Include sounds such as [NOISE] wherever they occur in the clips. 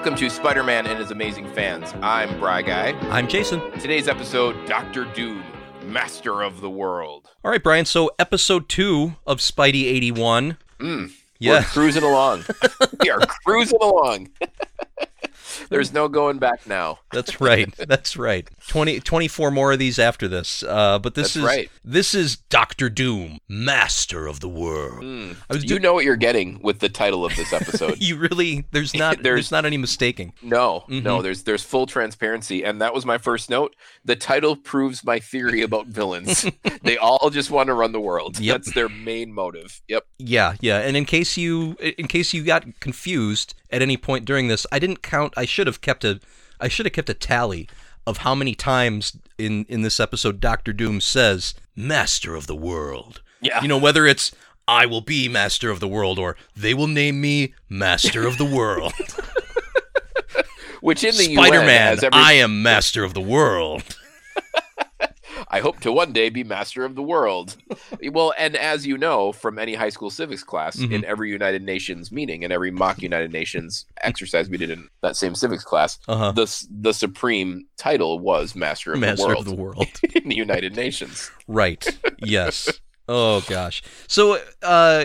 Welcome to Spider Man and His Amazing Fans. I'm Bry Guy. I'm Jason. Today's episode Doctor Doom, Master of the World. All right, Brian. So, episode two of Spidey 81. Mm, We're Yeah. cruising along. [LAUGHS] we are cruising along. [LAUGHS] There's no going back now. [LAUGHS] That's right. That's right. 20, 24 more of these after this. Uh, but this That's is right. this is Doctor Doom, Master of the World. Mm. I was You do- know what you're getting with the title of this episode. [LAUGHS] you really there's not [LAUGHS] There's- there's, not any mistaking. No, Mhm. no, there's there's full transparency, and that was my first note. The title proves my theory about villains. they all just want to run the world. Yep. That's their main motive. Yep. Yeah, yeah. And in case you in case you got confused at any point during this, I didn't count. I should have kept a I should have kept a tally of how many times in in this episode Doctor Doom says "Master of the World." Yeah. You know whether it's I will be Master of the World or they will name me Master of the World. [LAUGHS] Which in the Spider Man, every, I am Master of the World. [LAUGHS] I hope to one day be master of the world. [LAUGHS] well, and as you know from any high school civics class, Mm-hmm. in every United Nations meeting and every mock United Nations exercise we did in that same civics class, Uh-huh. the the supreme title was master of the world of the World. [LAUGHS] in the United Nations. Right. Yes. Oh gosh. So uh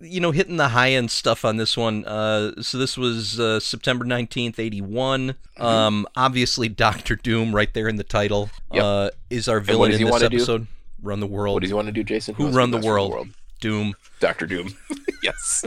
you know hitting the high end stuff on this one. Uh so this was uh September 19th, 81. Mm-hmm. Um obviously Doctor Doom right there in the title Yep. uh is our villain in this wanna do? episode. Run the world. What does he want to do, Jason? Who to run the master of world? Doom. Doctor Doom. [LAUGHS] yes.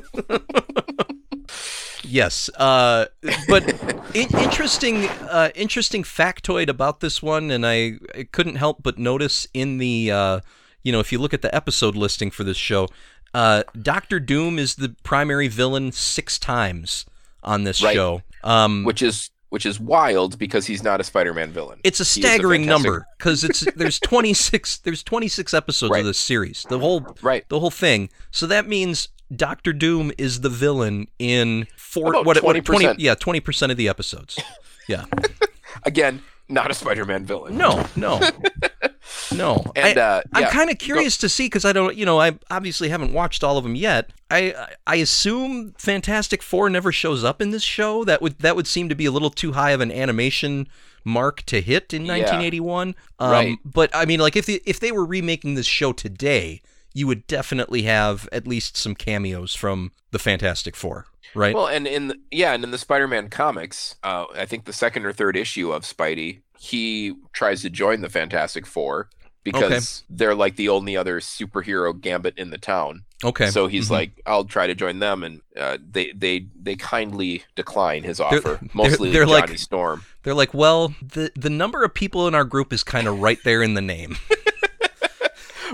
Yes, uh, but in- interesting, uh, interesting factoid about this one, and I, I couldn't help but notice in the, uh, you know, if you look at the episode listing for this show, uh, Doctor Doom is the primary villain six times on this Right. show. Um, Which is which is wild because he's not a Spider-Man villain. it's a staggering fantastic- number because it's [LAUGHS] there's 26 there's 26 episodes Right. of this series, the whole Right. the whole thing. So that means Doctor Doom is the villain in four About what, what 20%. yeah twenty percent of the episodes. Yeah. [LAUGHS] Again, not a Spider-Man villain. No, no, [LAUGHS] no. And I, uh, I'm kind of curious to see because I don't, you know, I obviously haven't watched all of them yet. I I assume Fantastic Four never shows up in this show. That would that would seem to be a little too high of an animation mark to hit in Yeah. 1981. Um, Right. But I mean, like if the, if they were remaking this show today, you would definitely have at least some cameos from the Fantastic Four, right? Well, and in the, yeah, and in the Spider-Man comics, uh, I think the second or third issue of Spidey, he tries to join the Fantastic Four because they're like the only other superhero gambit in the town. okay. So he's Mhm. like, "I'll try to join them," and uh, they they they kindly decline his offer. they're- Mostly they're Johnny like- Storm. They're like, well, the the number of people in our group is kind of right there in the name. [LAUGHS]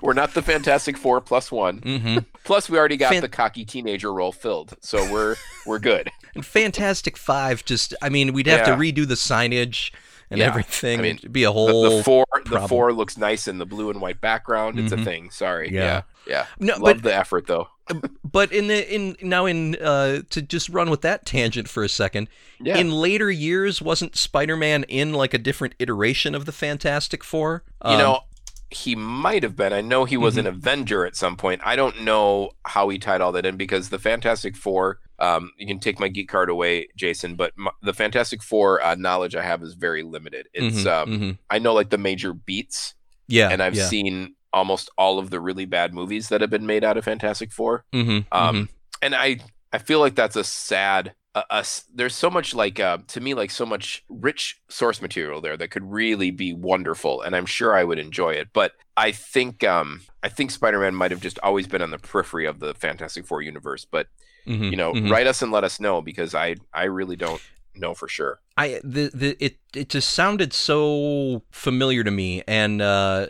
We're not the Fantastic Four plus one. hmm [LAUGHS] Plus, we already got Fan- the cocky teenager role filled, so we're we're good. [LAUGHS] And Fantastic Five, just I mean, we'd have Yeah. to redo the signage and Yeah. everything. I mean, It'd be a whole the four the four looks nice in the blue and white background. It's Mhm. a thing. Sorry. Yeah. Yeah. Yeah. No, Love but the effort though. but in the in now in uh to just run with that tangent for a second. Yeah. In later years, wasn't Spider-Man in like a different iteration of the Fantastic Four? you Um, know, he might have been. I know he was an Avenger at some point. I don't know how he tied all that in because the Fantastic Four. Um, you can take my geek card away, Jason, but m the Fantastic Four uh, knowledge I have is very limited. It's mhm, um, mhm. I know like the major beats, yeah, and I've yeah. seen almost all of the really bad movies that have been made out of Fantastic 4 Mhm, Um, mhm. and I I feel like that's a sad. Uh, uh, there's so much like uh, to me like so much rich source material there that could really be wonderful, and I'm sure I would enjoy it. But I think um, I think Spider-Man might have just always been on the periphery of the Fantastic Four universe. But Mhm, you know, mhm. write us and let us know because I I really don't know for sure. I the the it it just sounded so familiar to me. And uh,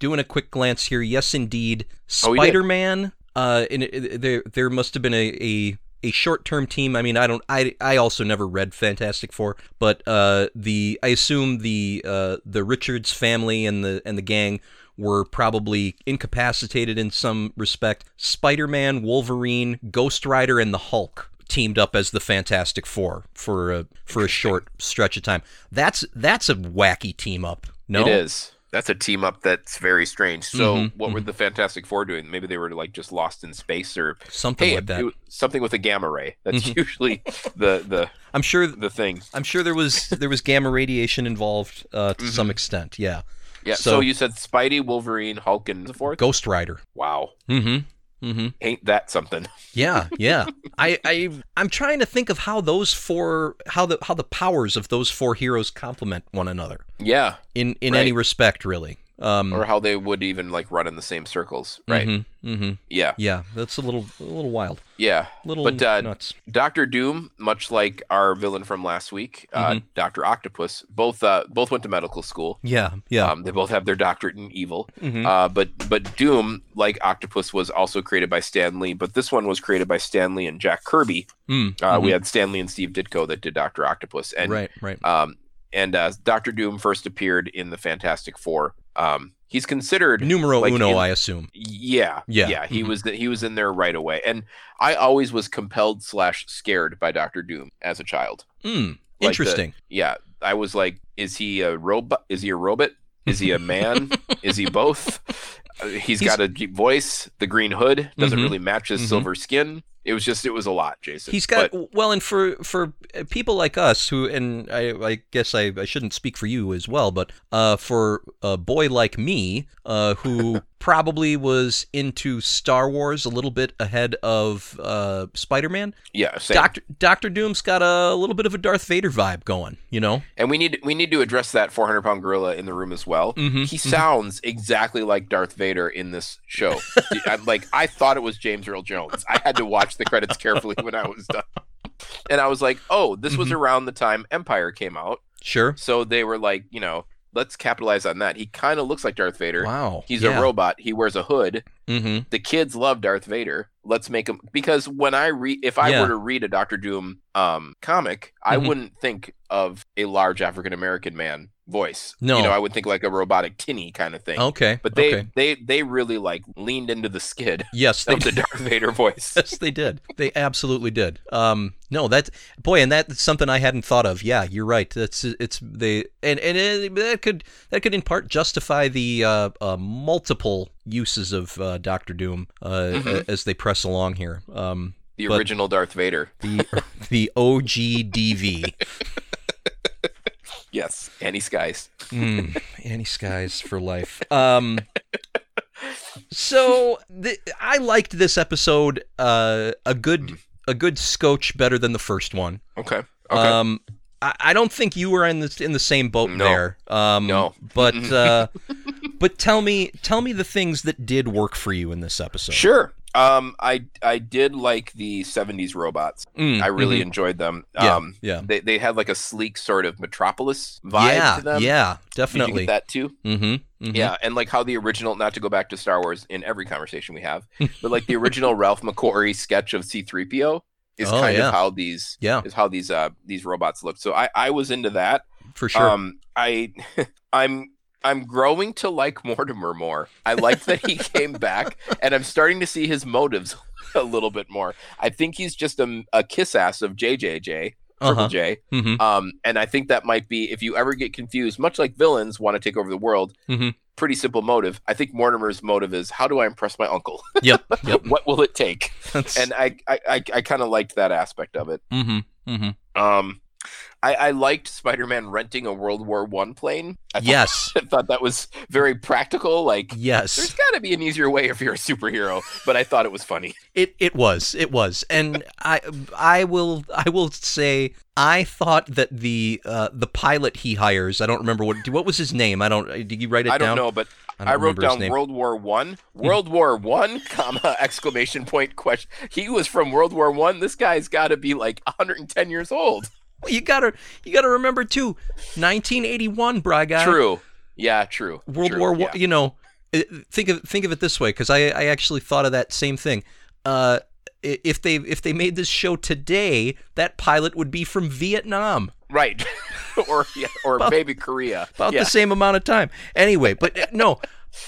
doing a quick glance here, yes, indeed, Oh, he did. Spider Man. Uh, and it, it- there there must have been a. a a short-term team. I mean, I don't. I I also never read Fantastic Four, but uh, the I assume the uh, the Richards family and the and the gang were probably incapacitated in some respect. Spider-Man, Wolverine, Ghost Rider, and the Hulk teamed up as the Fantastic Four for a for a short stretch of time. That's that's a wacky team up. No, It is. That's a team up that's very strange. So, Mhm, what were the Fantastic Four doing? Maybe they were like just lost in space, or Something hey, like that. it something with a gamma ray. That's Mhm. usually the the [LAUGHS] I'm sure. the thing. I'm sure there was there was gamma radiation involved uh, to some Mhm. extent. Yeah. Yeah. So- So, you said Spidey, Wolverine, Hulk, and the fourth. Ghost Rider. Wow, Mm-hmm. Mm-hmm. ain't that something? [LAUGHS] Yeah, yeah. I, I I'm trying to think of how those four how the how the powers of those four heroes complement one another Yeah. in in Right. any respect, really. Um, Or how they would even like run in the same circles, right? Mm-hmm, mm-hmm. Yeah. Yeah, that's a little a little wild, Yeah. little But, uh, nuts. Doctor Doom, much like our villain from last week, uh, Mm-hmm. Doctor Octopus, both uh, both went to medical school. Yeah, yeah. Um, they both have their doctorate in evil. Mhm. Uh, but but Doom, like Octopus, was also created by Stan Lee. But this one was created by Stan Lee and Jack Kirby. Mm, Uh. We had Stan Lee and Steve Ditko that did Doctor Octopus, and right, right. um, and uh, Doctor Doom first appeared in the Fantastic Four. Um, he's considered Numero like uno, in- I assume. yeah, Yeah. yeah. He Mhm. was he was in there right away, and I always was compelled slash scared by Doctor Doom as a child. Mm, the- interesting. Yeah, I was like, is he a robot? Is he a robot? Is he a man? [LAUGHS] is he both? He's He's- got a deep voice. The green hood doesn't Mhm. really match his Mhm. silver skin. It was just, it was a lot, Jason. He's got But- well, and for for people like us who, and I, I guess I, I shouldn't speak for you as well, but uh, for a boy like me, uh, who [LAUGHS] probably was into Star Wars a little bit ahead of uh, Spider-Man, yeah, same. Doctor Doctor Doom's got a little bit of a Darth Vader vibe going, you know. and we need we need to address that 400 pound gorilla in the room as well. Mhm, He mhm. sounds exactly like Darth Vader in this show. I'm like I thought it was James Earl Jones. I had to watch the credits carefully when I was done, and I was like, "Oh, this was Mhm. around the time Empire came out." Sure. So they were like, you know, let's capitalize on that. He kind of looks like Darth Vader. Wow. He's yeah. a robot. He wears a hood. Mm-hmm. The kids love Darth Vader. Let's make him because when I read, if I Yeah. were to read a Doctor Doom um comic, I Mhm. wouldn't think of a large African American man voice. No. you know, I would think like a robotic tinny kind of thing. Okay. But they okay. they they really like leaned into the skid [LAUGHS] yes, they of the Darth Vader voice. [LAUGHS] yes, they did. They absolutely did. Um, no, that boy, and that's something I hadn't thought of. Yeah, you're right. That's it's they, and and it, that could that could in part justify the uh, uh, multiple uses of uh, Doctor Doom uh, Mhm. as they press along here. Um, The But- original Darth Vader. the the OGDV. [LAUGHS] Yes, Annie Skies. Mm, [LAUGHS] Annie Skies for life. Um, so the, I liked this episode uh, a good a good scotch better than the first one. Okay. Okay. Um, I, I don't think you were in the in the same boat No. there. Um, No. but [LAUGHS] uh, but tell me tell me the things that did work for you in this episode. Sure. Um, I I did like the '70s robots. Mm, I really mhm. enjoyed them. Yeah, Um, yeah. they they had like a sleek sort of Metropolis vibe yeah to them. yeah definitely that too? mm-hmm, mhm. Yeah, and like how the original, not to go back to Star Wars in every conversation we have, [LAUGHS] but like the original Ralph McQuarrie sketch of C-3PO is Oh, kind yeah. of how these yeah is how these uh these robots look. So I I was into that. for sure Um, I [LAUGHS] I'm I'm growing to like Mortimer more. I like that he [LAUGHS] came back, and I'm starting to see his motives [LAUGHS] a little bit more. I think he's just a, a kiss ass of JJJ, Triple uh-huh. J. hmm Um, and I think that might be if you ever get confused, much like villains want to take over the world. Mhm. Pretty simple motive. I think Mortimer's motive is how do I impress my uncle? [LAUGHS] yep yep what will it take? That's, And I I, I, I kind of liked that aspect of it. hmm hmm Um, I, I liked Spider-Man renting a World War One plane. I thought, yes [LAUGHS] I thought that was very practical. Like, yes, there's got to be an easier way if you're a superhero. But I thought it was funny. It it was it was, and [LAUGHS] I I will I will say I thought that the uh, the pilot he hires I don't remember what what was his name I don't did you write it I don't know, but don't I, wrote down. World War One, World War One, [LAUGHS] comma exclamation point question. He was from World War One. This guy's got to be like 110 years old. Well, you gotta you gotta remember too 1981 bry guy True. Yeah. True. World True, War One yeah. you know uh, think of think of it this way because I I actually thought of that same thing uh if they if they made this show today that pilot would be from Vietnam Right. [LAUGHS] or yeah, or About- maybe Korea. about yeah. the same amount of time. Anyway, but uh, no,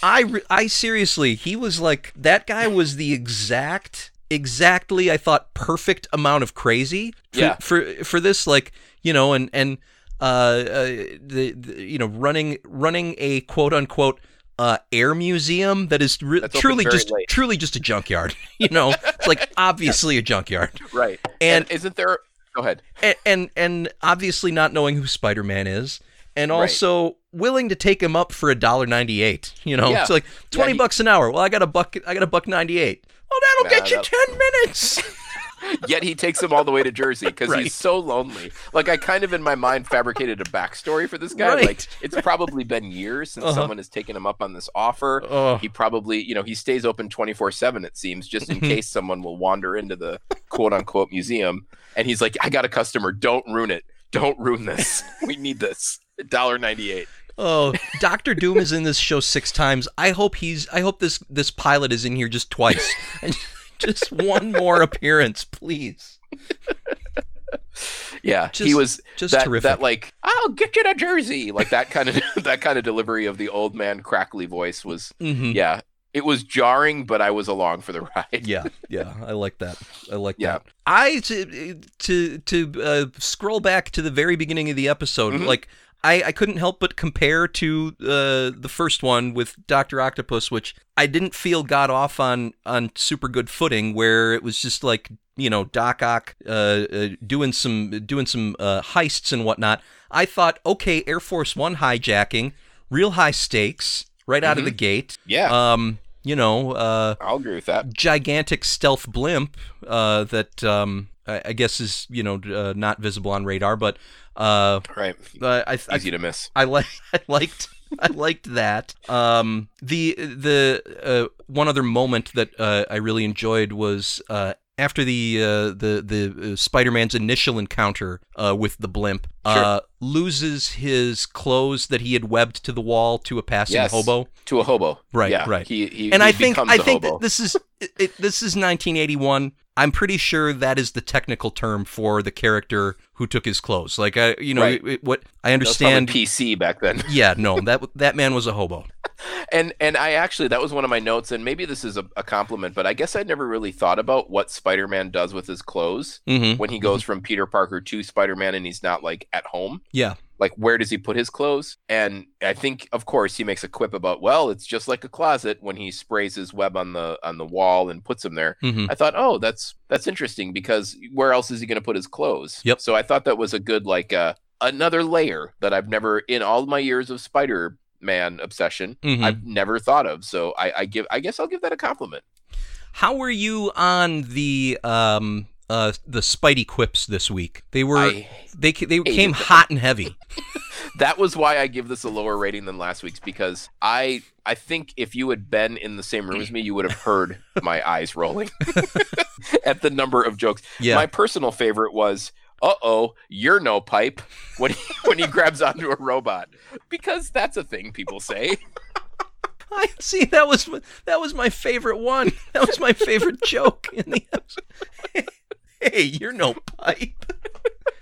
I I seriously, he was like that guy was the exact exactly I thought perfect amount of crazy for Yeah. for, for this like, you know, and and uh, uh the, the you know running running a quote unquote uh, air museum that is re- truly just late. truly just a junkyard. [LAUGHS] you know, it's like [LAUGHS] obviously a junkyard, Right. And- And, isn't there? Go ahead. and and, and obviously not knowing who Spider Man is, and Right. also willing to take him up for a dollar ninety eight. You know, Yeah. it's like twenty he- bucks an hour. Well, I got a buck. I got a buck ninety eight. Well, that'll Nah, get you that'll- ten minutes. [LAUGHS] Yet he takes him all the way to Jersey because Right. he's so lonely. Like I kind of in my mind fabricated a backstory for this guy. Right. Like it's probably been years since Uh-huh. someone has taken him up on this offer. Oh. He probably, you know, he stays open 24 7, it seems, just in [LAUGHS] case someone will wander into the quote unquote museum. And he's like, I got a customer. Don't ruin it. Don't ruin this. [LAUGHS] We need this. $1.98. Oh, Doctor Doom is in this show six times. I hope he's. I hope this this pilot is in here just twice, [LAUGHS] and just one more appearance, please. Yeah. Just- he was Just that, terrific. that like, I'll get you to Jersey. Like that kind of [LAUGHS] that kind of delivery of the old man crackly voice was Mhm. yeah. It was jarring, but I was along for the [LAUGHS] ride. Yeah, yeah, I like that. I like Yeah. that. I to to to uh, scroll back to the very beginning of the episode, Mhm. like I, I couldn't help but compare to uh, the first one with Doctor Octopus, which I didn't feel got off on on super good footing, where it was just like you know Doc Ock uh, uh, doing some doing some uh, heists and whatnot. I thought, okay, Air Force One hijacking, real high stakes right out of Mhm. the gate. Yeah, Um, you know, uh, I'll agree with that. gigantic stealth blimp uh, that um, I, I guess is you know uh, not visible on radar, but uh, Right. I, I, I, Easy to miss. I like [LAUGHS] I liked I liked that. Um, the the uh, one other moment that uh, I really enjoyed was uh, after the uh, the the uh, Spider-Man's initial encounter uh, with the blimp. Uh, loses his clothes that he had webbed to the wall to a passing Yes. hobo. To a hobo. Right, Yeah. right. He, he, and he I think I think that this is it, this is 1981. I'm pretty sure that is the technical term for the character who took his clothes. Like I, you know, Right. it- it- what I understand. PC back then. Yeah, [LAUGHS] no, that that man was a hobo. And and I actually that was one of my notes, and maybe this is a, a compliment, but I guess I never really thought about what Spider-Man does with his clothes hmm when he goes from Peter Parker to Spider-Man, and he's not like at home. Yeah, Like, where does he put his clothes? And I think, of course, he makes a quip about, well, it's just like a closet when he sprays his web on the on the wall and puts them there. hmm I thought, oh, that's that's interesting because where else is he going to put his clothes? Yep. So I thought that was a good like uh, another layer that I've never in all my years of Spider Man obsession Mhm. I've never thought of. So I, I give I guess I'll give that a compliment. How were you on the um uh the Spidey quips this week? They were I, they they came hot and heavy. [LAUGHS] that was why I give this a lower rating than last week's because I I think if you had been in the same room as me, you would have heard my eyes rolling [LAUGHS] at the number of jokes. Yeah. My personal favorite was, "Uh oh, you're no pipe," when he, [LAUGHS] when he grabs onto a robot, because that's a thing people say. [LAUGHS] I see that was that was my favorite one. That was my favorite [LAUGHS] joke in the episode. hey, you're no pipe.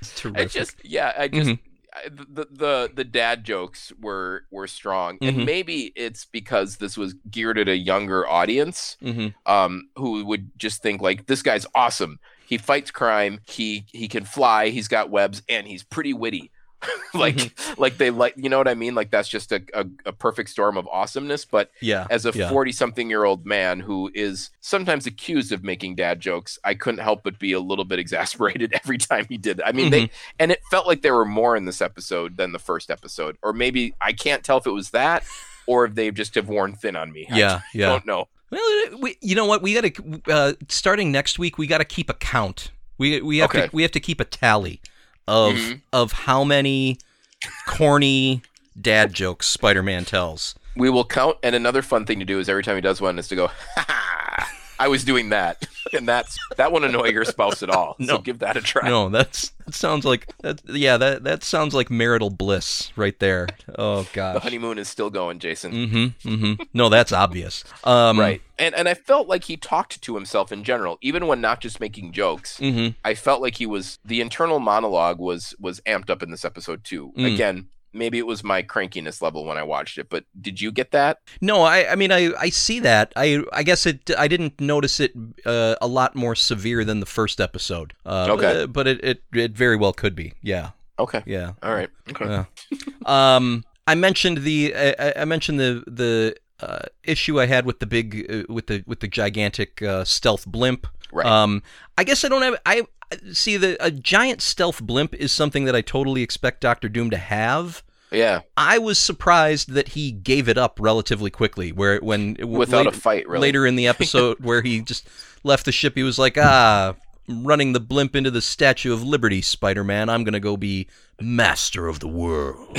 It's terrific. I just, yeah, I just. Mhm. I- The, the the dad jokes were were strong Mhm. and maybe it's because this was geared at a younger audience hmm um, who would just think like this guy's awesome. He fights crime. He he can fly. He's got webs, and he's pretty witty. [LAUGHS] like Mm-hmm. like they like you know what I mean. Like that's just a, a, a perfect storm of awesomeness. But Yeah. as a yeah. forty something year old man who is sometimes accused of making dad jokes, I couldn't help but be a little bit [LAUGHS] exasperated every time he did. it. I mean they Mm-hmm. and it felt like there were more in this episode than the first episode, or maybe I can't tell if it was that. Or if they just have worn thin on me. I yeah, yeah. don't know. Well, we, you know what? We got to uh, starting next week. We got to keep a count. We we have Okay. to we have to keep a tally of Mhm. of how many corny dad jokes Spider-Man tells. We will count, and another fun thing to do is every time he does one is to go, ha ha, I was doing that, and that's that won't annoy your spouse at all. No. So give that a try. No, that's that sounds like that. Yeah, that that sounds like marital bliss right there. Oh god, The honeymoon is still going, Jason. Mm-hmm. Mm-hmm. No, that's obvious. Um, Right, and and I felt like he talked to himself in general, even when not just making jokes. Mm-hmm. I felt like he was the internal monologue was was amped up in this episode too. Mm. Again, maybe it was my crankiness level when I watched it, but did you get that? No, I, I mean, I, I see that. I, I guess it. I didn't notice it uh, a lot more severe than the first episode. Uh, Okay. uh, but it, it, it very well could be. Yeah. Okay. Yeah. All right. Okay. Yeah. um, I mentioned the I, I mentioned the the uh, issue I had with the big uh, with the with the gigantic uh, stealth blimp. Right. Um, I guess I don't have I see the a giant stealth blimp is something that I totally expect Doctor Doom to have. yeah. I was surprised that he gave it up relatively quickly. Where when Without late- a fight, really. later in the [LAUGHS] episode where he just left the ship, he was like, "Ah, running the blimp into the Statue of Liberty, Spider-Man. I'm gonna go be master of the world."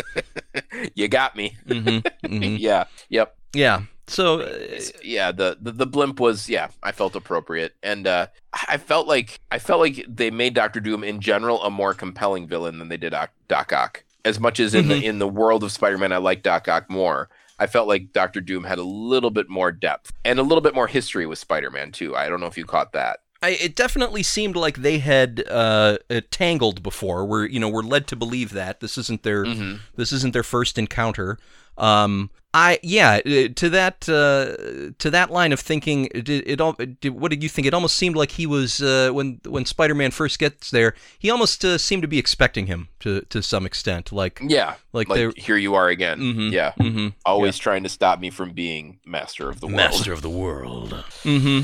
[LAUGHS] you got me. hmm [LAUGHS] hmm Yeah. Yep. Yeah. So, uh, yeah the, the the blimp was yeah i felt appropriate and uh i felt like i felt like they made dr doom in general a more compelling villain than they did doc, ock as much as in the in the world of spider-man i like doc ock more i felt like dr doom had a little bit more depth and a little bit more history with spider-man too i don't know if you caught that I, it definitely seemed like they had uh, uh, tangled before. We're you know we're led to believe that this isn't their Mhm. this isn't their first encounter. Um, I yeah uh, to that uh, to that line of thinking. It, it, all. It, what did you think? It almost seemed like he was uh, when when Spider-Man first gets there. He almost uh, seemed to be expecting him to to some extent. Like yeah like, like here you are again Mhm. yeah hmm always trying to stop me from being master of the world Master of the world. Mm-hmm.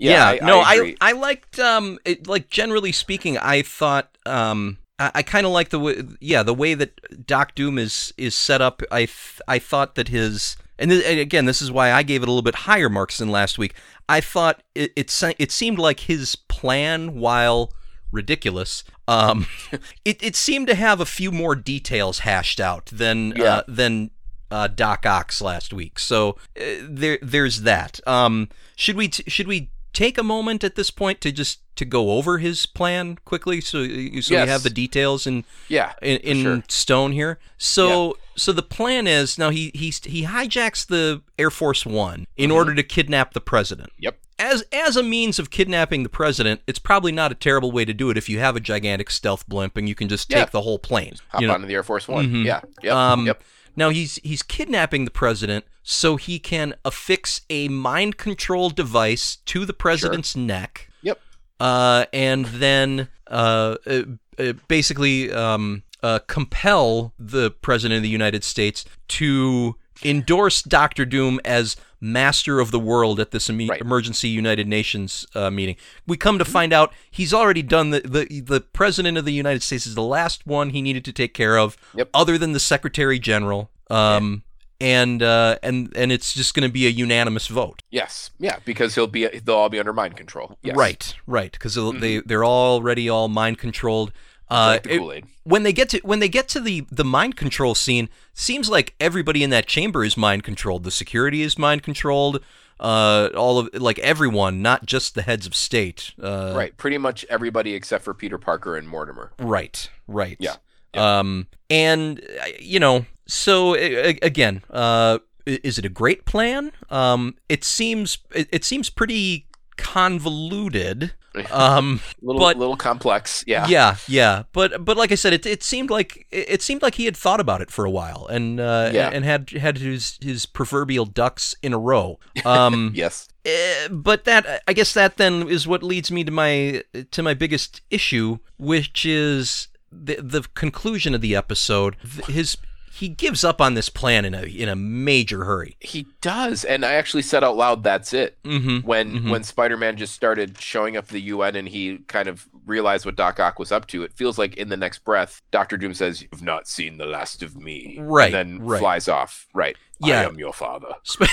Yeah. yeah, yeah, no, I, agree. I liked um, it, like generally speaking, I thought um, I, I kind of like the way, yeah, the way that Doc Doom is is set up. I th- I thought that his and, th- and again, this is why I gave it a little bit higher marks than last week. I thought it it, se- it seemed like his plan, while ridiculous, um, [LAUGHS] it it seemed to have a few more details hashed out than Yeah. uh, than uh, Doc Ock's last week. So uh, there there's that. Um, should we t- should we take a moment at this point to just to go over his plan quickly so you so we have the details in yeah in, in sure. stone here. So so the plan is now he he he hijacks the Air Force 1 in Mhm. order to kidnap the president. Yep. As as a means of kidnapping the president, it's probably not a terrible way to do it if you have a gigantic stealth blimp and you can just take Yeah. the whole plane. hop you know? onto the air force one Mhm. yeah yep Um, yep Now he's he's kidnapping the president so he can affix a mind control device to the president's neck. Yep. Uh, and then uh, uh, uh, basically um, uh, compel the president of the United States to endorse Doctor Doom as master of the world at this eme- Right. emergency United Nations uh, meeting. We come to find out he's already done the, the the president of the United States is the last one he needed to take care of, Yep. other than the Secretary General. Um, and uh, and and it's just going to be a unanimous vote. Yes, yeah, because he'll be they'll all be under mind control. Yes. Right, right, because they they're already all mind controlled. Uh, Like the it- when they get to when they get to the the mind control scene, seems like everybody in that chamber is mind controlled. The security is mind controlled. Uh, all of like everyone, not just the heads of state. Uh, right, pretty much everybody except for Peter Parker and Mortimer. Right. Right. Yeah, Um, and uh, you know, so again, uh, is it a great plan? Um, it seems it, it seems pretty convoluted. [LAUGHS] Um, Little But- little complex. Yeah. yeah, yeah, but but like I said, it it seemed like it seemed like he had thought about it for a while and uh, Yeah. and had had his his proverbial ducks in a row. Um, [LAUGHS] Yes. Eh, but that I guess that then is what leads me to my to my biggest issue, which is the the conclusion of the episode. His he gives up on this plan in a in a major hurry. He does, and I actually said out loud, "That's it." Mm-hmm. When Mhm. when Spider-Man just started showing up the UN and he kind of realized what Doc Ock was up to, it feels like in the next breath, Doctor Doom says, "You've not seen the last of me," Right, And then right. flies off. Right. Yeah. I am your father. [LAUGHS] Sp-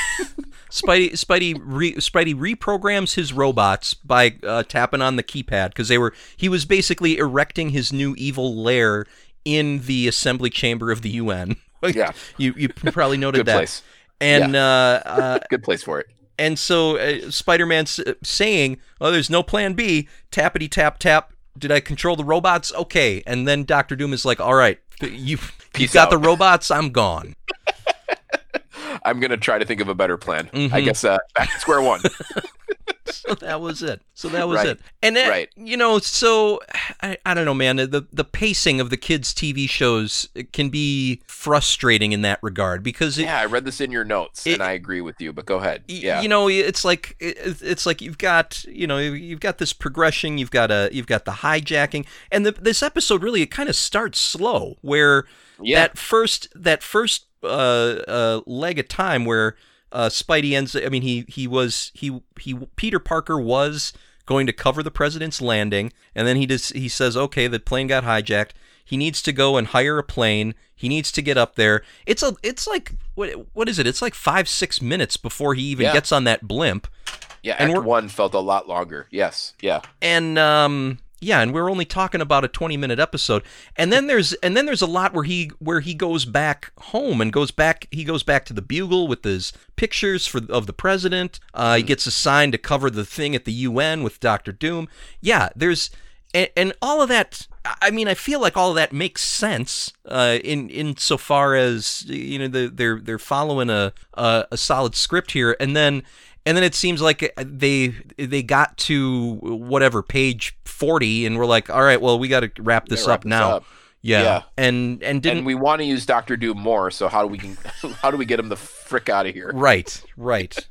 Spidey Spidey re- Spidey reprograms his robots by uh, tapping on the keypad because they were he was basically erecting his new evil lair in the assembly chamber of the UN. [LAUGHS] Yeah. you you [LAUGHS] probably noted Good that. place. And uh, [LAUGHS] uh, Good place for it. and so uh, Spider-Man's uh, saying, "Oh, there's no plan B." Tappity tap tap. Did I control the robots? Okay. And then Doctor Doom is like, "All right, you you got out." the robots. I'm gone." I'm gonna try to think of a better plan. I Mhm. guess uh, back to square one. So that was it. So that was Right. it. And that, Right. you know, so I, I don't know, man. The the pacing of the kids' TV shows can be frustrating in that regard because it, Yeah, I read this in your notes, It- and I agree with you. But go ahead. Yeah. you know, it's like it- it's like you've got you know you've got this progression, you've got a you've got the hijacking, and the, this episode really it kind of starts slow where yeah. that first that first uh, uh, leg of time where uh, Spidey ends. I mean, he he was he he Peter Parker was going to cover the president's landing, and then he just he says, okay, the plane got hijacked. He needs to go and hire a plane. He needs to get up there. It's a it's like what what is it? It's like five six minutes before he even Yeah. gets on that blimp. yeah. and Act one felt a lot longer. Yes. Yeah. and um yeah and we're only talking about a 20 minute episode. And then there's and then there's a lot where he where he goes back home and goes back he goes back to the bugle with his pictures for of the president. Uh, he gets assigned to cover the thing at the UN with Doctor Doom. Yeah there's and, and all of that I mean I feel like all of that makes sense uh, in in so far as you know the, they're they're following a, a a solid script here. And then and then it seems like they they got to whatever page 40 and we're like all right well we got to wrap this wrap up now up. Yeah. Yeah. and and didn't and we want to use Doctor Doom more. So how do we can [LAUGHS] how do we get him the frick out of here? right right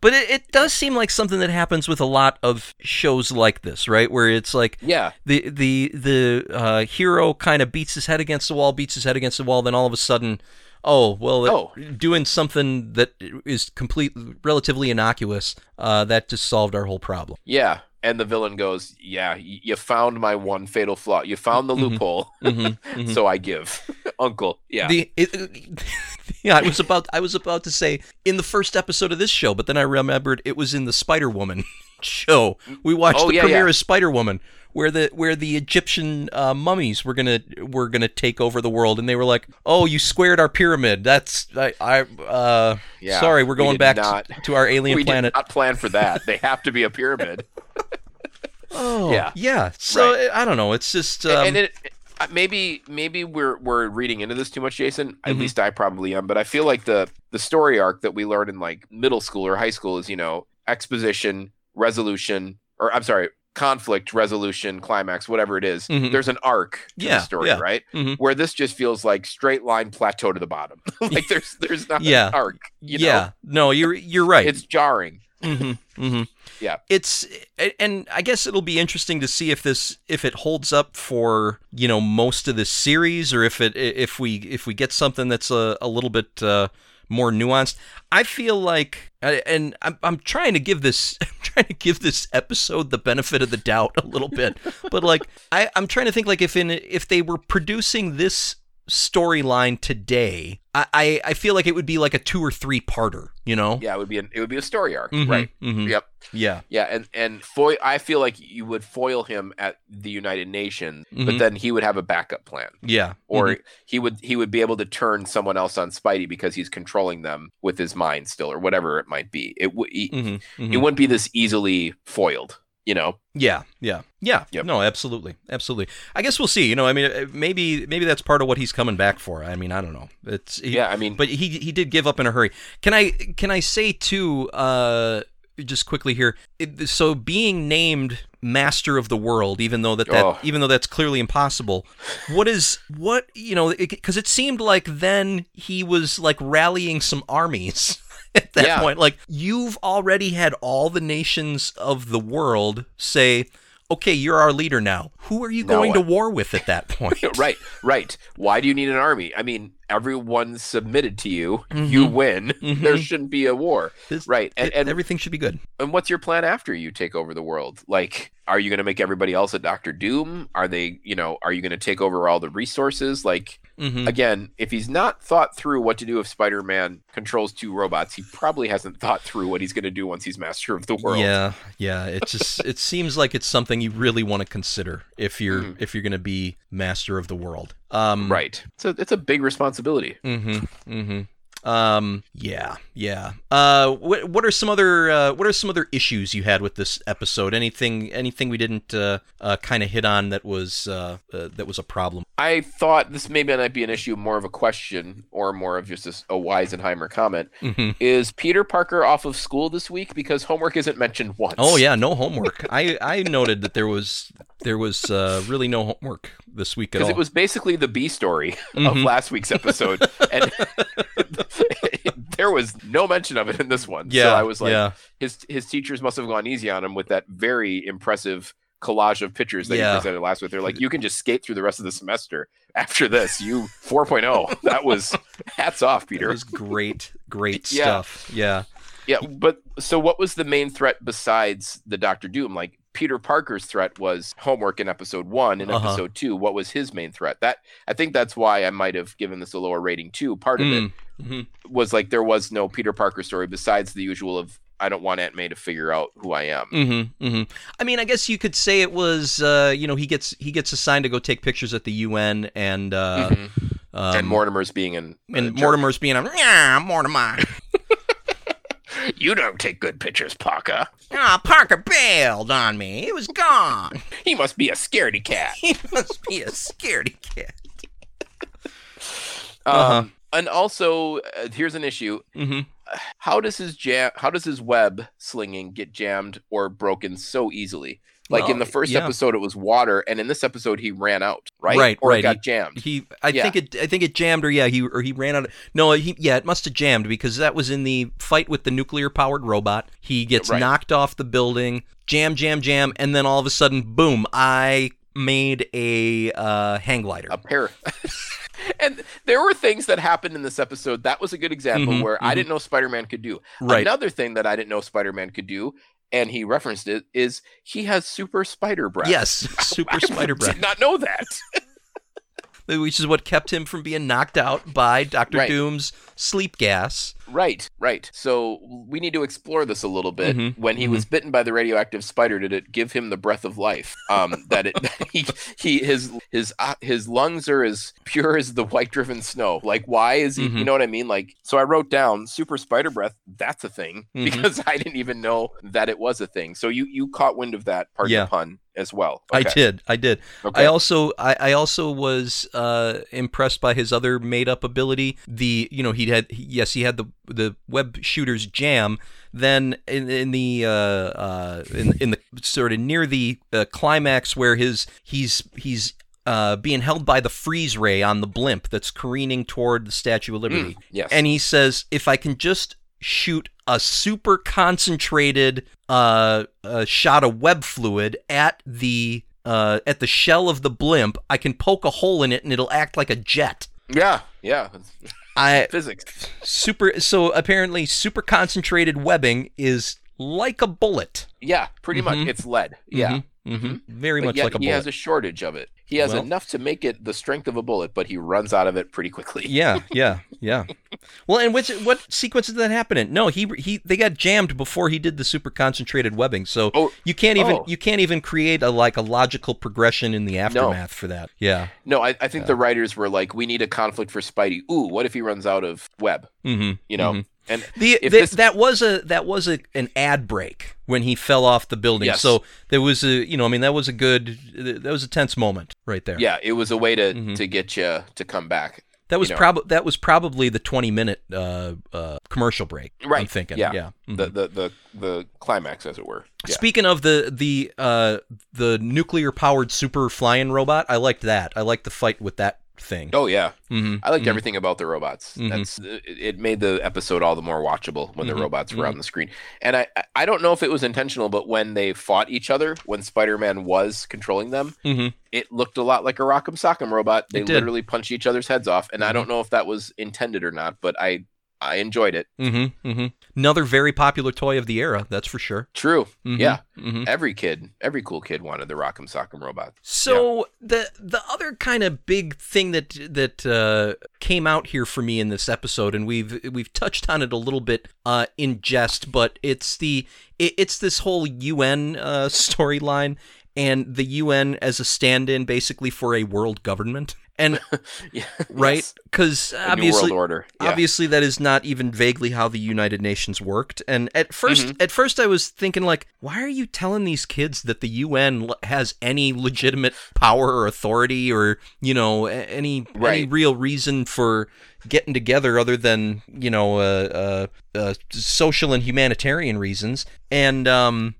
but it, it does seem like something that happens with a lot of shows like this right where it's like Yeah. the the the uh, hero kind of beats his head against the wall, beats his head against the wall. Then all of a sudden, oh well, Oh. doing something that is complete, relatively innocuous, uh, that just solved our whole problem. Yeah. And the villain goes, "Yeah, y- you found my one fatal flaw. You found the Mhm. loophole, Mhm, [LAUGHS] so I give." [LAUGHS] Uncle. Yeah. The it, [LAUGHS] yeah, I was about I was about to say in the first episode of this show, but then I remembered it was in the Spider Woman show. We watched Oh, the yeah, premiere yeah. of Spider Woman, where the where the Egyptian uh, mummies were gonna were gonna take over the world, and they were like, "Oh, you squared our pyramid. That's I, I uh, Yeah, sorry, we're going did back not- to, to our alien we planet." did not plan for that. They have to be a pyramid. [LAUGHS] [LAUGHS] oh, Yeah. yeah. So Right. I don't know. It's just um, and it uh, maybe maybe we're we're reading into this too much, Jason. At Mhm. least I probably am. But I feel like the the story arc that we learn in like middle school or high school is you know exposition, resolution, or I'm sorry, conflict, resolution, climax, whatever it is. Mhm. There's an arc to Yeah, the story, yeah. right? Mhm. Where this just feels like straight line plateau to the bottom. [LAUGHS] like there's there's not Yeah. an arc. You know? yeah. No, you're you're right. It's jarring. hmm hmm [LAUGHS] Yeah. It's and I guess it'll be interesting to see if this if it holds up for you know most of this series or if it if we if we get something that's a, a little bit uh, more nuanced. I feel like uh, and I'm I'm trying to give this [LAUGHS] I'm trying to give this episode the benefit of the doubt a little bit, but like I I'm trying to think like if in if they were producing this storyline today, I, I feel like it would be like a two or three parter, you know? Yeah, it would be an, it would be a story arc, Mhm, right? mhm. Yep. Yeah. Yeah, and and foil. I feel like you would foil him at the United Nations, Mhm. but then he would have a backup plan, Yeah. or Mhm. he would he would be able to turn someone else on Spidey because he's controlling them with his mind still, or whatever it might be. It would he, Mhm, mhm. it wouldn't be this easily foiled, you know. Yeah, yeah, yeah. Yep. No, absolutely, absolutely. I guess we'll see. You know, I mean, uh, maybe maybe that's part of what he's coming back for. I mean, I don't know. It's he, Yeah, I mean, but he he did give up in a hurry. Can I can I say too? Uh, just quickly here. It, so being named master of the world, even though that, that Oh. even though that's clearly impossible, what is what you know? Because it, seemed like then he was like rallying some armies. [LAUGHS] At that Yeah. point, like you've already had all the nations of the world say, "Okay, you're our leader now." Who are you Now going to war with at that [LAUGHS] point? right, right. Why do you need an army? I mean, everyone submitted to you. You Mhm. win. Mhm. [LAUGHS] There shouldn't be a war, This- right? And, and everything should be good. And what's your plan after you take over the world? Like, are you going to make everybody else a Doctor Doom? Are they, you know, are you going to take over all the resources? Like, hmm again, if he's not thought through what to do if Spider Man controls two robots, he probably hasn't thought through what he's going to do once he's master of the world. Yeah, yeah. It just [LAUGHS] it seems like it's something you really want to consider if you're Mm. if you're going to be master of the world. Um, Right. So it's a big responsibility. Mm-hmm. Mm-hmm. Um, yeah, yeah. Uh, what what are some other uh, what are some other issues you had with this episode? Anything anything we didn't uh, uh kind of hit on that was uh, uh, that was a problem? I thought this maybe might be an issue, more of a question or more of just a, a Weisenheimer comment. Mm-hmm. Is Peter Parker off of school this week because homework isn't mentioned once? Oh yeah, no [LAUGHS] homework. I I noted that there was there was uh, really no homework this week at all. Because it was basically the B story [LAUGHS] of Mhm. last week's episode, [LAUGHS] and [LAUGHS] there was no mention of it in this one. yeah, so I was like, yeah, his his teachers must have gone easy on him with that very impressive collage of pictures that Yeah. he presented last week. They're like, you can just skate through the rest of the semester after this. You 4.0. [LAUGHS] That was hats off, Peter. it was great, great [LAUGHS] stuff. Yeah. Yeah, but so what was the main threat besides the Doctor Doom? Like Peter Parker's threat was homework in episode one. In Uh-huh. episode two, what was his main threat? That I think that's why I might have given this a lower rating too. Part of it Mm, mhm. was like there was no Peter Parker story besides the usual of I don't want Aunt May to figure out who I am. Mm-hmm, mm-hmm. I mean, I guess you could say it was, uh, you know, he gets he gets assigned to go take pictures at the UN, and uh, Mhm. um, and Mortimer's being an and. Mortimer's being a yeah, Mortimer. [LAUGHS] You don't take good pictures, Parker. Ah, Parker bailed on me. He was gone. [LAUGHS] He must be a scaredy cat. [LAUGHS] He must be a scaredy cat. Um, Uh-huh. And also, uh, here's an issue. Mm-hmm. how does his jam how does his web slinging get jammed or broken so easily like in the first yeah. episode it was water and in this episode he ran out right Right, or right. it got jammed He, I Yeah. think it, I think it jammed, or yeah, he or he ran out. Of, no, he, yeah, it must have jammed because that was in the fight with the nuclear-powered robot. He gets Right. knocked off the building, jam, jam, jam, and then all of a sudden, boom! I made a uh, hang glider. a pair [LAUGHS] [LAUGHS] [LAUGHS] and there were things that happened in this episode. That was a good example Mhm, where i mhm. didn't know spider-man could do. Right. another thing that i didn't know spider-man could do and he referenced it is he has super spider breath Yes, [LAUGHS] super I spider breath, did not know that [LAUGHS] which is what kept him from being knocked out by Doctor Right. Doom's sleep gas. Right, right. So we need to explore this a little bit. Mhm, When he was bitten by the radioactive spider, did it give him the breath of life? Um, [LAUGHS] that it [LAUGHS] he, he his his uh, his lungs are as pure as the white driven snow. Like, why is he? You Mhm. know what I mean? Like, so I wrote down super spider breath. That's a thing Mhm. [LAUGHS] because I didn't even know that it was a thing. So you you caught wind of that part Yeah. of the pun as well. I did, I did. Okay. I also I, I also was uh, impressed by his other made up ability. The you know he had yes he had the the web shooter's jam. Then in, in the uh, uh, in in the sort of near the uh, climax where his he's he's uh, being held by the freeze ray on the blimp that's careening toward the Statue of Liberty, Mm, yes. and he says if I can just shoot a super concentrated uh, uh, shot of web fluid at the uh, at the shell of the blimp, I can poke a hole in it and it'll act like a jet. yeah, yeah. I [LAUGHS] Physics. super so apparently super concentrated webbing is like a bullet. Yeah, pretty much. Mhm. It's lead. Yeah. hmm very But much yet like a bullet. he has a shortage of it. He has Well- enough to make it the strength of a bullet, but he runs out of it pretty quickly. yeah, [LAUGHS] yeah, yeah. Well, and which what sequence did that happen in? No, he he they got jammed before he did the super concentrated webbing. So Oh, you can't even oh. you can't even create a like a logical progression in the aftermath for that. Yeah. no, I, I think the writers were like, we need a conflict for Spidey. Ooh, what if he runs out of web? Mm-hmm. You know? Mhm. And The, the- this- that was a that was a an ad break when he fell off the building. Yes. So there was a you know I mean that was a good that was a tense moment right there. yeah, it was a way to, Mhm. to get you to come back. That was you know. probably that was probably the twenty minute uh, uh, commercial break. Right. I'm thinking. yeah. Yeah. Mhm. The, the the the climax, as it were. Yeah. Speaking of the the uh, the nuclear powered super flying robot, I liked that. I liked the fight with that thing. Oh yeah, hmm I liked everything about the robots. Mhm. That's it, it made the episode all the more watchable when the robots were on the screen. And I I- don't know if it was intentional, but when they fought each other, when Spider-Man was controlling them, hmm it looked a lot like a Rock'em Sock'em robot. They literally punch each other's heads off, and I don't know if that was intended or not, but I I enjoyed it. hmm hmm Another very popular toy of the era, that's for sure. True. Mhm. Yeah. hmm Every kid, every cool kid wanted the Rock'em Sock'em robot. So the the other kind of big thing that that uh, came out here for me in this episode, and we've we've touched on it a little bit uh, in jest, but it's the it, it's this whole UN uh, [LAUGHS] storyline, and the UN as a stand-in basically for a world government. And [LAUGHS] yeah, right, because obviously. Yeah. obviously that is not even vaguely how the United Nations worked. And at 1st Mm-hmm. at first, I was thinking like, why are you telling these kids that the UN has any legitimate power or authority or you know any any real reason for getting together other than you know uh, uh, uh, social and humanitarian reasons? And um.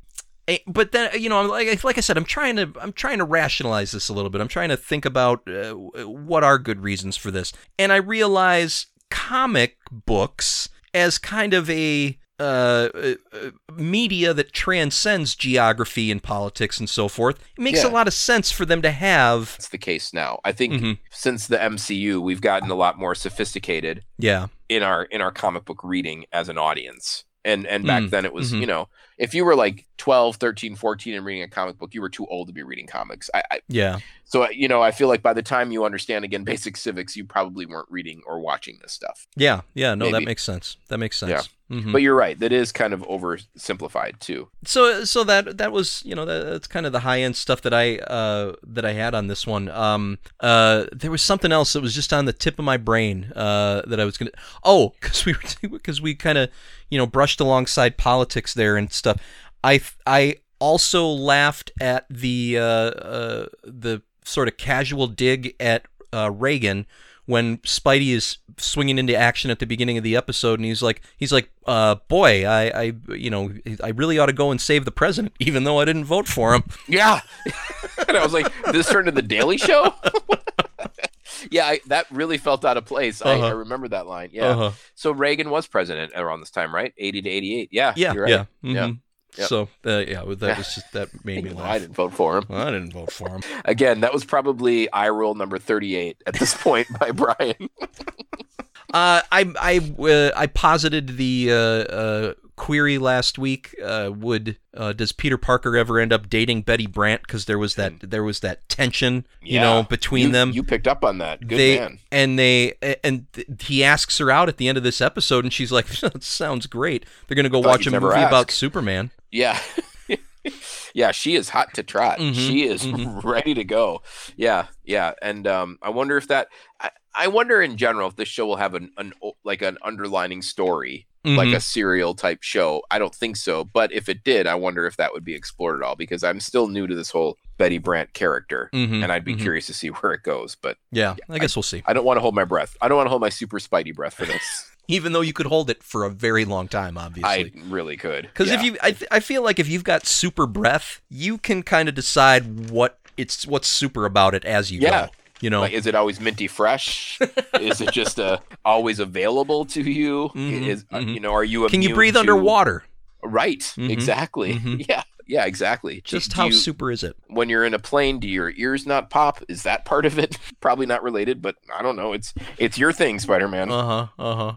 Eh, But then you know, I'm like like I said, I'm trying to I'm trying to rationalize this a little bit. I'm trying to think about uh, what are good reasons for this, and I realize comic books as kind of a uh, uh, uh, media that transcends geography and politics and so forth. It makes a lot of sense for them to have. It's the case now. I think Mhm. since the MCU, we've gotten a lot more sophisticated Yeah, in our in our comic book reading as an audience. And and back Mm, then it was, mhm. you know, if you were like 12, 13, 14 and reading a comic book, you were too old to be reading comics. I, I yeah, so you know, I feel like by the time you understand again basic civics, you probably weren't reading or watching this stuff. yeah, yeah. No, that makes sense. That makes sense. Yeah. Mhm. But you're right, that is kind of oversimplified too. so so that that was you know that, that's kind of the high end stuff that I uh that I had on this one. Um uh there was something else that was just on the tip of my brain uh that I was gonna oh because we because [LAUGHS] we kind of you know brushed alongside politics there and stuff. I I also laughed at the uh, uh the sort of casual dig at uh, Reagan when Spidey is swinging into action at the beginning of the episode, and he's like, he's like, uh, boy, I, I, you know, I really ought to go and save the president, even though I didn't vote for him. [LAUGHS] Yeah. [LAUGHS] and I was like, this turned to the Daily Show? [LAUGHS] yeah, I, that really felt out of place. I, I Uh-huh. remember that line. Yeah. Uh-huh. So Reagan was president around this time, right? 80 to 88. Yeah. Yeah, you're right. yeah, Yeah. Yep. So uh, yeah, that was just that made me [LAUGHS] laugh. I didn't vote for him. I didn't vote for him. [LAUGHS] Again, that was probably eye roll number 38 at this [LAUGHS] point by Brian. Uh, I I uh, I posited the uh, uh, query last week. Uh, would uh, does Peter Parker ever end up dating Betty Brant? Because there was that there was that tension, you Yeah. know, between You- them. You picked up on that. Good they man. and they and he asks her out at the end of this episode, and she's like, "That sounds great. They're gonna go watch a movie about. Superman." Yeah. [LAUGHS] yeah, she is hot to trot. Mhm, She is mhm. [LAUGHS] ready to go. Yeah, yeah. And um, I wonder if that. I, I wonder in general if this show will have an, an like an underlining story, like Mhm. a serial type show. I don't think so, but if it did, I wonder if that would be explored at all because I'm still new to this whole Betty Brant character, Mhm, and I'd be mhm. curious to see [LAUGHS] where it goes. But Yeah, I guess we'll see. I don't want to hold my breath. I don't want to hold my super Spidey breath for this. Even though you could hold it for a very long time, obviously. I really could. Because if you, I, th- I feel like if you've got super breath, you can kind of decide what it's what's super about it as you Yeah. go. You know, Like, is it always minty fresh? [LAUGHS] is it just uh, always available to you? Mhm, Is uh, mhm. you know, are you can you breathe to- underwater? Right, Mhm, exactly. [LAUGHS] mhm. Yeah, yeah, exactly. Just do how you- super is it? when you're in a plane, do your ears not pop? Is that part of it? [LAUGHS] Probably not related, but I don't know. It's it's your thing, Spider Man. Uh huh. Uh huh.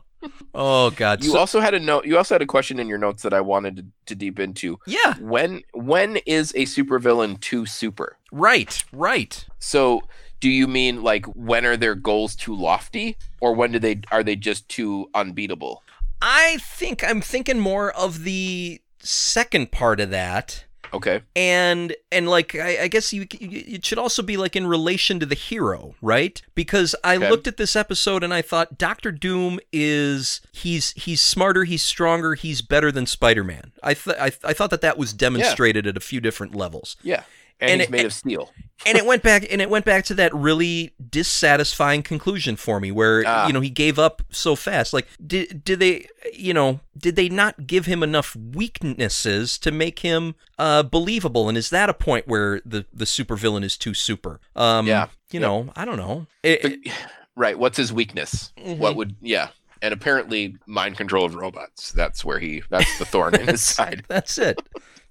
Oh God. you So- also had a note. You also had a question in your notes that I wanted to, to deep into. yeah. When when is a supervillain too super? Right. Right. So do you mean like when are their goals too lofty, or when do they are they just too unbeatable? I think I'm thinking more of the second part of that. Okay. and and like I, I guess you, you it should also be like in relation to the hero, right? Because I Okay. looked at this episode and I thought Doctor Doom is he's he's smarter, he's stronger, he's better than Spider Man. I th- I, I thought that that was demonstrated at a few different levels, Yeah. And, And he's it- made of steel. and it went back and it went back to that really dissatisfying conclusion for me, where Ah. you know he gave up so fast. Like did did they you know did they not give him enough weaknesses to make him uh, believable? And is that a point where the the supervillain is too super? Um, Yeah. you know I don't know. It- But- right. What's his weakness? Mhm. What would yeah. And apparently mind control of robots. That's where he that's the thorn in his [LAUGHS] side. That's it.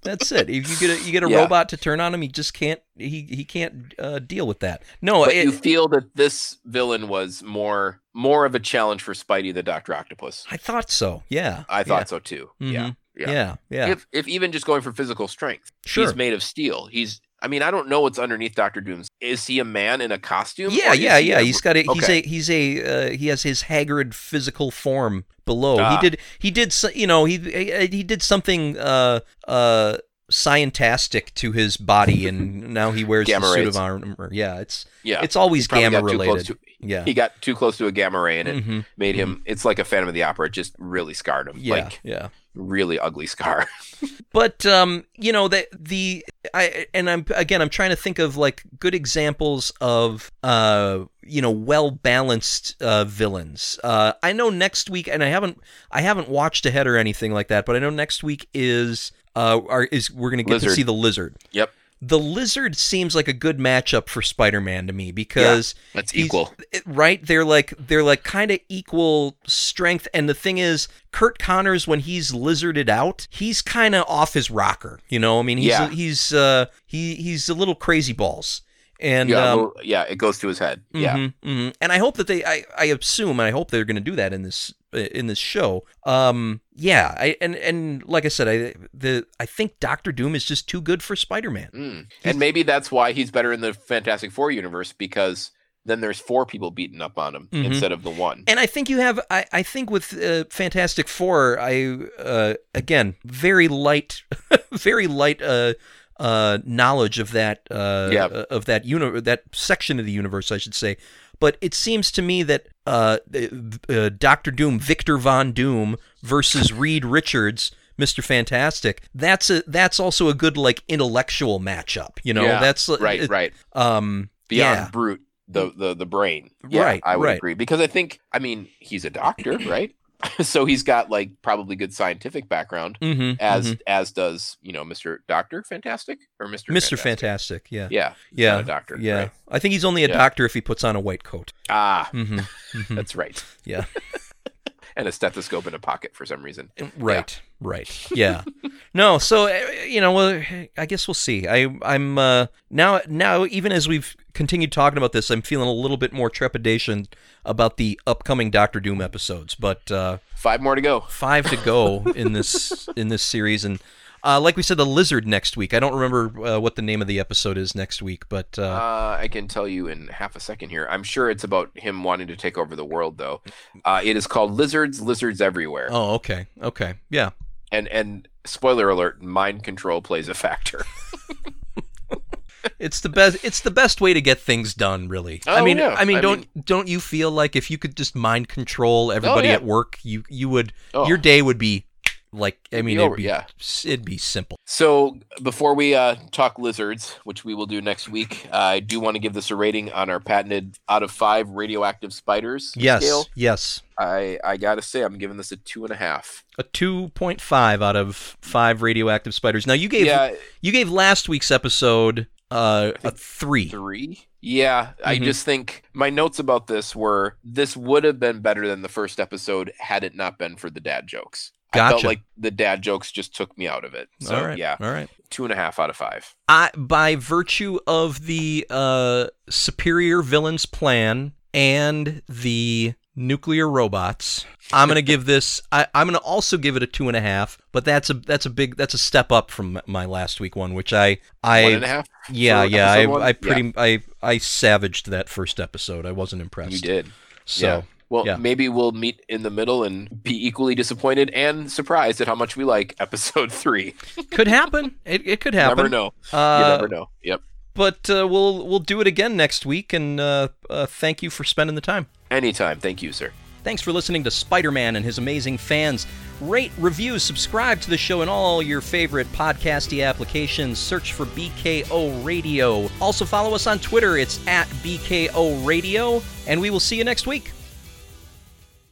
That's it. If you get a, you get a Yeah. robot to turn on him, he just can't. He he can't uh, deal with that. No, But it, you feel that this villain was more more of a challenge for Spidey the Doctor Octopus. I thought so. Yeah, I thought so too. Yeah. Mhm. Yeah. Yeah, yeah. If if even just going for physical strength. Sure. He's made of steel. He's I mean, I don't know what's underneath Doctor Doom's. Is he a man in a costume? Yeah, yeah, he yeah. a- He's got a he's a he's a uh, he has his haggard physical form below. Ah. He did he did you know he he did something uh uh scientastic to his body, and now he wears a suit of armor. Yeah, it's Yeah. it's always gamma got too close related. to- yeah, he got too close to a gamma ray and it Mhm. made him it's like a phantom of the opera it just really scarred him yeah, like yeah. Really ugly scar [LAUGHS] But um, you know the the I and I'm again I'm trying to think of like good examples of uh you know well balanced uh, villains. Uh, I know next week, and I haven't I haven't watched ahead or anything like that, but I know next week is uh are, is we're gonna get to see the lizard. yep The lizard seems like a good matchup for Spider-Man to me because yeah, that's equal. right? They're like they're like kind of equal strength. And the thing is Curt Connors when he's lizarded out he's kind of off his rocker you know? I mean he's Yeah. he's uh he he's a little crazy balls. And yeah um, yeah it goes to his head. Yeah. Mhm, mhm. and i hope that they i i assume and i hope they're going to do that in this in this show um yeah i and and like i said i the i think doctor doom is just too good for spider-man Mm. and maybe that's why he's better in the fantastic four universe because then there's four people beating up on him Mhm. instead of the one And I think you have. I, I think with uh, Fantastic Four, I uh, again very light, [LAUGHS] very light uh, uh, knowledge of that. Uh, Yeah. Of that uni- that section of the universe, I should say. But it seems to me that uh, uh, Doctor Doom, Victor Von Doom versus [LAUGHS] Reed Richards. Mr. Fantastic. That's a that's also a good like intellectual matchup. You know, Yeah, that's right it- right Um, beyond yeah. brute the the the brain yeah, Right, i would right. agree because i think i mean he's a doctor right [LAUGHS] so he's got like probably good scientific background mhm, as mhm. as does you know mr doctor fantastic or mr Mr. Fantastic. Yeah. yeah Yeah, a doctor Yeah, right? I think he's only a Yeah. doctor if he puts on a white coat. ah hmm [LAUGHS] that's right Yeah. [LAUGHS] and a stethoscope in a pocket for some reason Right, right. Yeah. no, so uh, you know, well, I guess we'll see. I, I'm uh, now, now, even as we've continued talking about this, I'm feeling a little bit more trepidation about the upcoming Doctor Doom episodes. But uh, five more to go five to go in this [LAUGHS] in this series, and uh, like we said, the lizard next week. I don't remember uh, what the name of the episode is next week, but uh, uh, I can tell you in half a second here. I'm sure it's about him wanting to take over the world, though. Uh, it is called Lizards, Lizards Everywhere. oh, okay, okay, yeah. And and spoiler alert, mind control plays a factor. [LAUGHS] It's the best. It's the best way to get things done, really. I Oh, mean, yeah. I mean, I don't don't you feel like if you could just mind control everybody yeah. at work, you you would Oh. your day would be like I mean, it'd be yeah. it'd be simple. So before we uh, talk lizards, which we will do next week, uh, I do want to give this a rating on our patented out of five radioactive spiders Yes, scale. yes. I I gotta say I'm giving this a two and a half. A two point five out of five radioactive spiders. Now you gave yeah, you gave last week's episode uh, a three. three. Yeah, I Mhm. just think my notes about this were this would have been better than the first episode had it not been for the dad jokes. I felt like the dad jokes just took me out of it. So all right, yeah, all right. two and a half out of five. I, by virtue of the uh, superior villain's plan and the nuclear robots, I'm gonna give this. I, I'm gonna also give it a two and a half. But that's a that's a big that's a step up from my last week one, which I I One and a half. yeah yeah I, one? I pretty I I savaged that first episode. I wasn't impressed. You did. So yeah. Well, yeah. maybe we'll meet in the middle and be equally disappointed and surprised at how much we like [LAUGHS] episode three. could happen. It, it could happen. Never know. You Uh, never know. Yep. But uh, we'll we'll do it again next week, and uh, uh, thank you for spending the time. Anytime. Thank you, sir. Thanks for listening to Spider Man and his amazing fans. Rate, review, subscribe to the show in all your favorite podcasty applications. Search for BKO Radio. Also, follow us on Twitter. It's at BKO Radio, and we will see you next week.